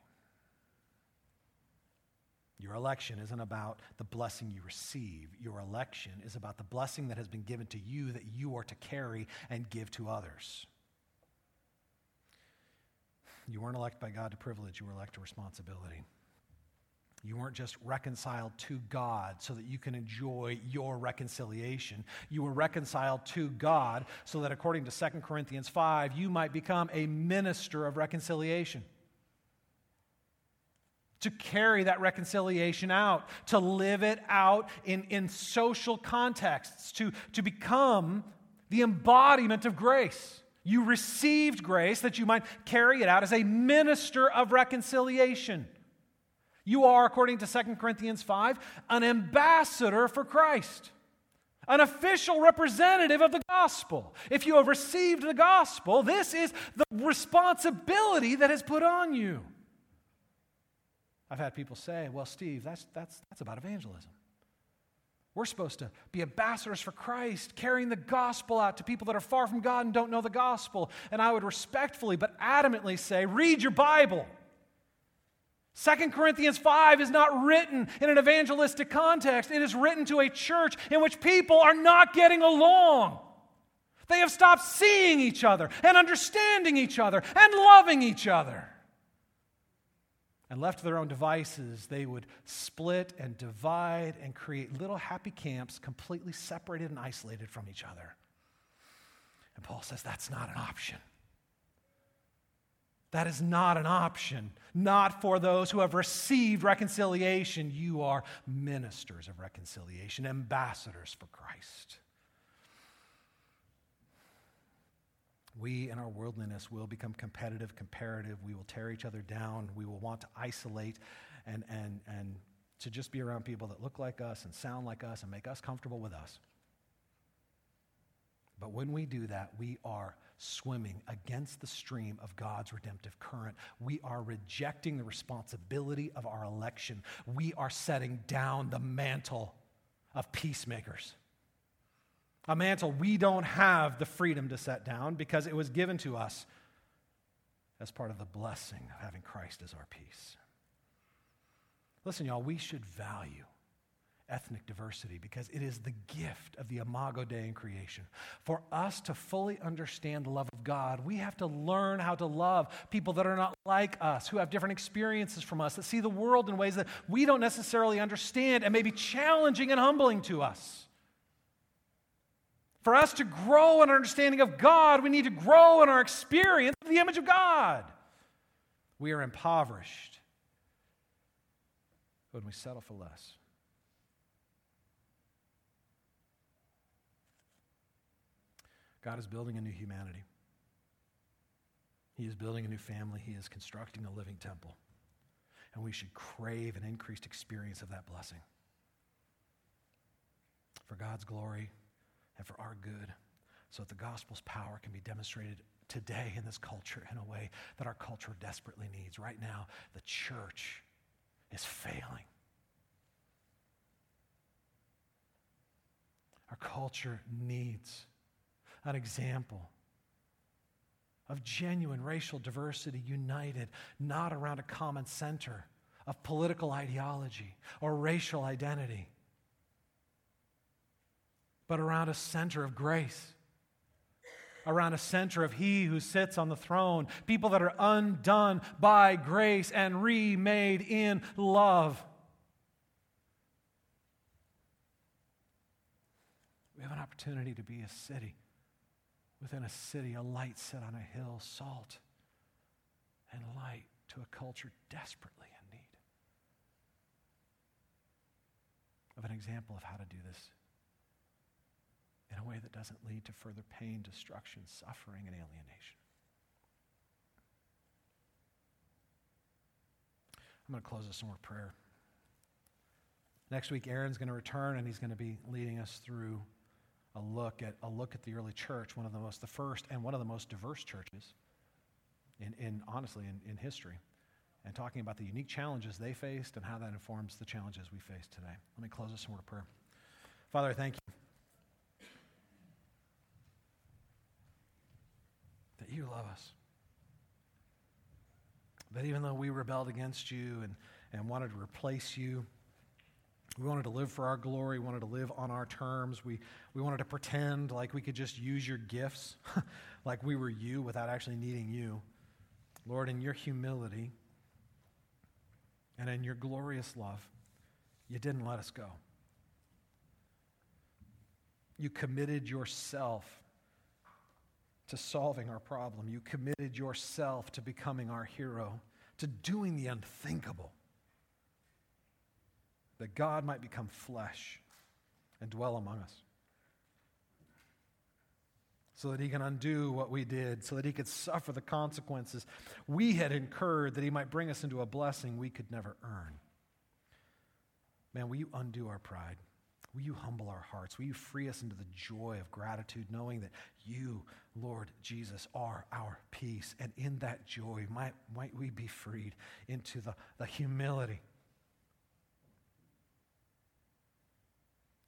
Your election isn't about the blessing you receive. Your election is about the blessing that has been given to you that you are to carry and give to others. You weren't elected by God to privilege, you were elected to responsibility. You weren't just reconciled to God so that you can enjoy your reconciliation. You were reconciled to God so that, according to 2 Corinthians 5, you might become a minister of reconciliation to carry that reconciliation out, to live it out in, in social contexts, to, to become the embodiment of grace. You received grace that you might carry it out as a minister of reconciliation. You are, according to 2 Corinthians 5, an ambassador for Christ, an official representative of the gospel. If you have received the gospel, this is the responsibility that is put on you. I've had people say, well, Steve, that's, that's, that's about evangelism. We're supposed to be ambassadors for Christ, carrying the gospel out to people that are far from God and don't know the gospel. And I would respectfully but adamantly say, read your Bible. 2 Corinthians 5 is not written in an evangelistic context. It is written to a church in which people are not getting along. They have stopped seeing each other and understanding each other and loving each other. And left to their own devices, they would split and divide and create little happy camps completely separated and isolated from each other. And Paul says that's not an option. That is not an option. Not for those who have received reconciliation. You are ministers of reconciliation, ambassadors for Christ. We in our worldliness will become competitive, comparative. We will tear each other down. We will want to isolate and, and, and to just be around people that look like us and sound like us and make us comfortable with us. But when we do that, we are swimming against the stream of God's redemptive current. We are rejecting the responsibility of our election. We are setting down the mantle of peacemakers a mantle we don't have the freedom to set down because it was given to us as part of the blessing of having Christ as our peace. Listen, y'all, we should value ethnic diversity because it is the gift of the Imago Dei in creation. For us to fully understand the love of God, we have to learn how to love people that are not like us, who have different experiences from us, that see the world in ways that we don't necessarily understand and may be challenging and humbling to us. For us to grow in our understanding of God, we need to grow in our experience of the image of God. We are impoverished when we settle for less. God is building a new humanity. He is building a new family. He is constructing a living temple. And we should crave an increased experience of that blessing. For God's glory and for our good, so that the gospel's power can be demonstrated today in this culture in a way that our culture desperately needs. Right now, the church is failing. Our culture needs an example of genuine racial diversity united, not around a common center of political ideology or racial identity, but around a center of grace, around a center of He who sits on the throne, people that are undone by grace and remade in love. We have an opportunity to be a city. Within a city, a light set on a hill, salt and light to a culture desperately in need. Of an example of how to do this in a way that doesn't lead to further pain, destruction, suffering, and alienation. I'm going to close this in more prayer. Next week, Aaron's going to return and he's going to be leading us through a look at a look at the early church, one of the most the first and one of the most diverse churches in, in honestly in, in history, and talking about the unique challenges they faced and how that informs the challenges we face today. Let me close this in word of prayer. Father, I thank you that you love us. That even though we rebelled against you and, and wanted to replace you, we wanted to live for our glory, we wanted to live on our terms. We, we wanted to pretend like we could just use your gifts, like we were you without actually needing you. Lord, in your humility and in your glorious love, you didn't let us go. You committed yourself to solving our problem. You committed yourself to becoming our hero, to doing the unthinkable that God might become flesh and dwell among us. So that he can undo what we did, so that he could suffer the consequences we had incurred, that he might bring us into a blessing we could never earn. Man, will you undo our pride? Will you humble our hearts? Will you free us into the joy of gratitude, knowing that you, Lord Jesus, are our peace? And in that joy, might, might we be freed into the, the humility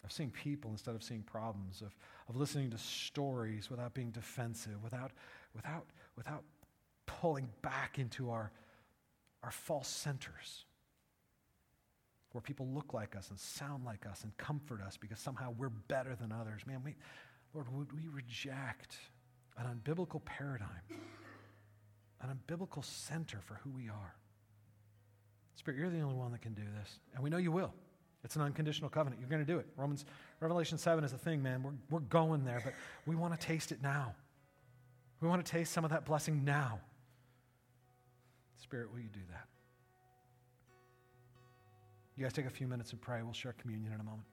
of seeing people instead of seeing problems, of, of listening to stories without being defensive, without, without, without pulling back into our, our false centers where people look like us and sound like us and comfort us because somehow we're better than others. Man, we, Lord, would we reject an unbiblical paradigm, an unbiblical center for who we are? Spirit, you're the only one that can do this, and we know you will. It's an unconditional covenant. You're going to do it. Romans, Revelation 7 is a thing, man. We're, we're going there, but we want to taste it now. We want to taste some of that blessing now. Spirit, will you do that? You guys take a few minutes and pray. We'll share communion in a moment.